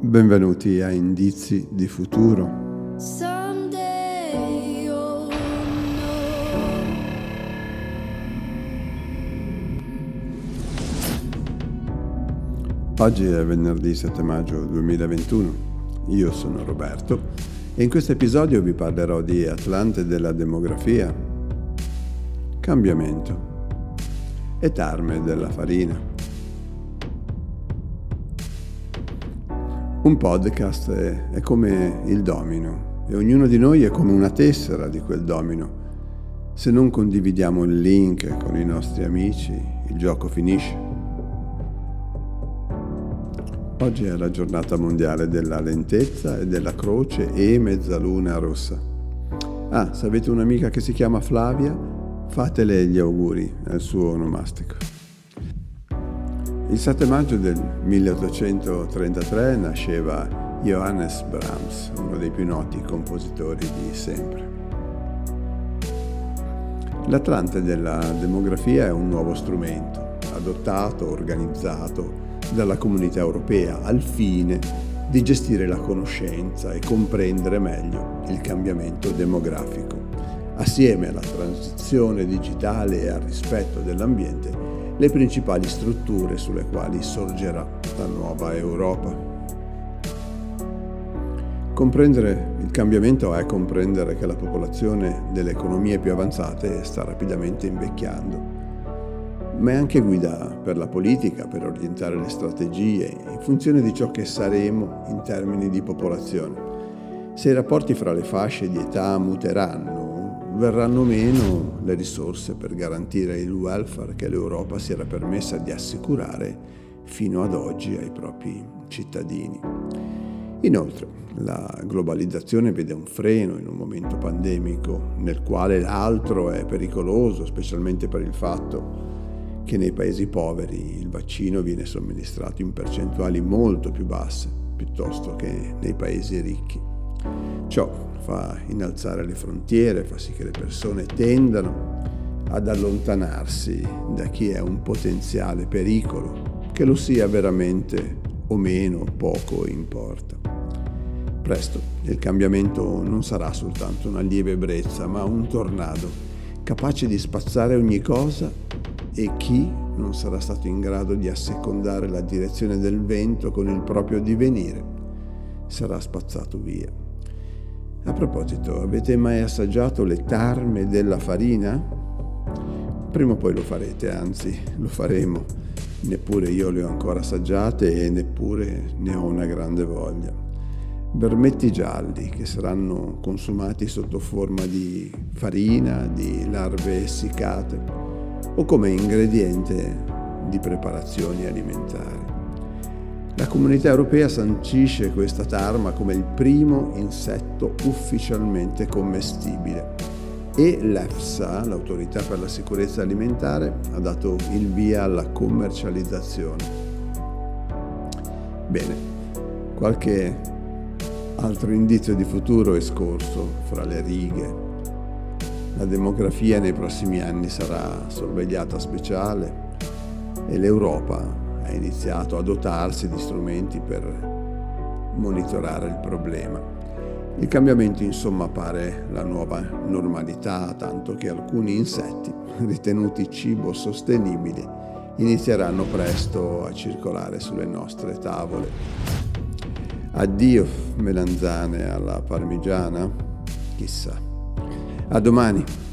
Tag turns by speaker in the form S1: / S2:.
S1: Benvenuti a Indizi di futuro. Oggi è venerdì 7 maggio 2021. Io sono Roberto e in questo episodio vi parlerò di Atlante della demografia, cambiamento e tarme della farina. Un podcast è, è come il domino e ognuno di noi è come una tessera di quel domino. Se non condividiamo il link con i nostri amici, il gioco finisce. Oggi è la giornata mondiale della lentezza e della croce e mezzaluna rossa. Ah, se avete un'amica che si chiama Flavia, fatele gli auguri al suo onomastico. Il 7 maggio del 1833 nasceva Johannes Brahms, uno dei più noti compositori di sempre. L'Atlante della demografia è un nuovo strumento, adottato, organizzato, dalla comunità europea al fine di gestire la conoscenza e comprendere meglio il cambiamento demografico. Assieme alla transizione digitale e al rispetto dell'ambiente, le principali strutture sulle quali sorgerà la nuova Europa. Comprendere il cambiamento è comprendere che la popolazione delle economie più avanzate sta rapidamente invecchiando ma è anche guida per la politica, per orientare le strategie in funzione di ciò che saremo in termini di popolazione. Se i rapporti fra le fasce di età muteranno, verranno meno le risorse per garantire il welfare che l'Europa si era permessa di assicurare fino ad oggi ai propri cittadini. Inoltre, la globalizzazione vede un freno in un momento pandemico nel quale l'altro è pericoloso, specialmente per il fatto che nei paesi poveri il vaccino viene somministrato in percentuali molto più basse piuttosto che nei paesi ricchi. Ciò fa innalzare le frontiere, fa sì che le persone tendano ad allontanarsi da chi è un potenziale pericolo, che lo sia veramente o meno, poco importa. Presto il cambiamento non sarà soltanto una lieve brezza, ma un tornado, capace di spazzare ogni cosa e chi non sarà stato in grado di assecondare la direzione del vento con il proprio divenire sarà spazzato via. A proposito, avete mai assaggiato le tarme della farina? Prima o poi lo farete, anzi lo faremo. Neppure io le ho ancora assaggiate e neppure ne ho una grande voglia. Vermetti gialli che saranno consumati sotto forma di farina, di larve essiccate o come ingrediente di preparazioni alimentari. La comunità europea sancisce questa tarma come il primo insetto ufficialmente commestibile e l'EFSA, l'autorità per la sicurezza alimentare, ha dato il via alla commercializzazione. Bene, qualche altro indizio di futuro è scorso fra le righe la demografia nei prossimi anni sarà sorvegliata speciale e l'Europa ha iniziato a dotarsi di strumenti per monitorare il problema. Il cambiamento insomma pare la nuova normalità, tanto che alcuni insetti, ritenuti cibo sostenibile, inizieranno presto a circolare sulle nostre tavole. Addio melanzane alla parmigiana? Chissà. A domani.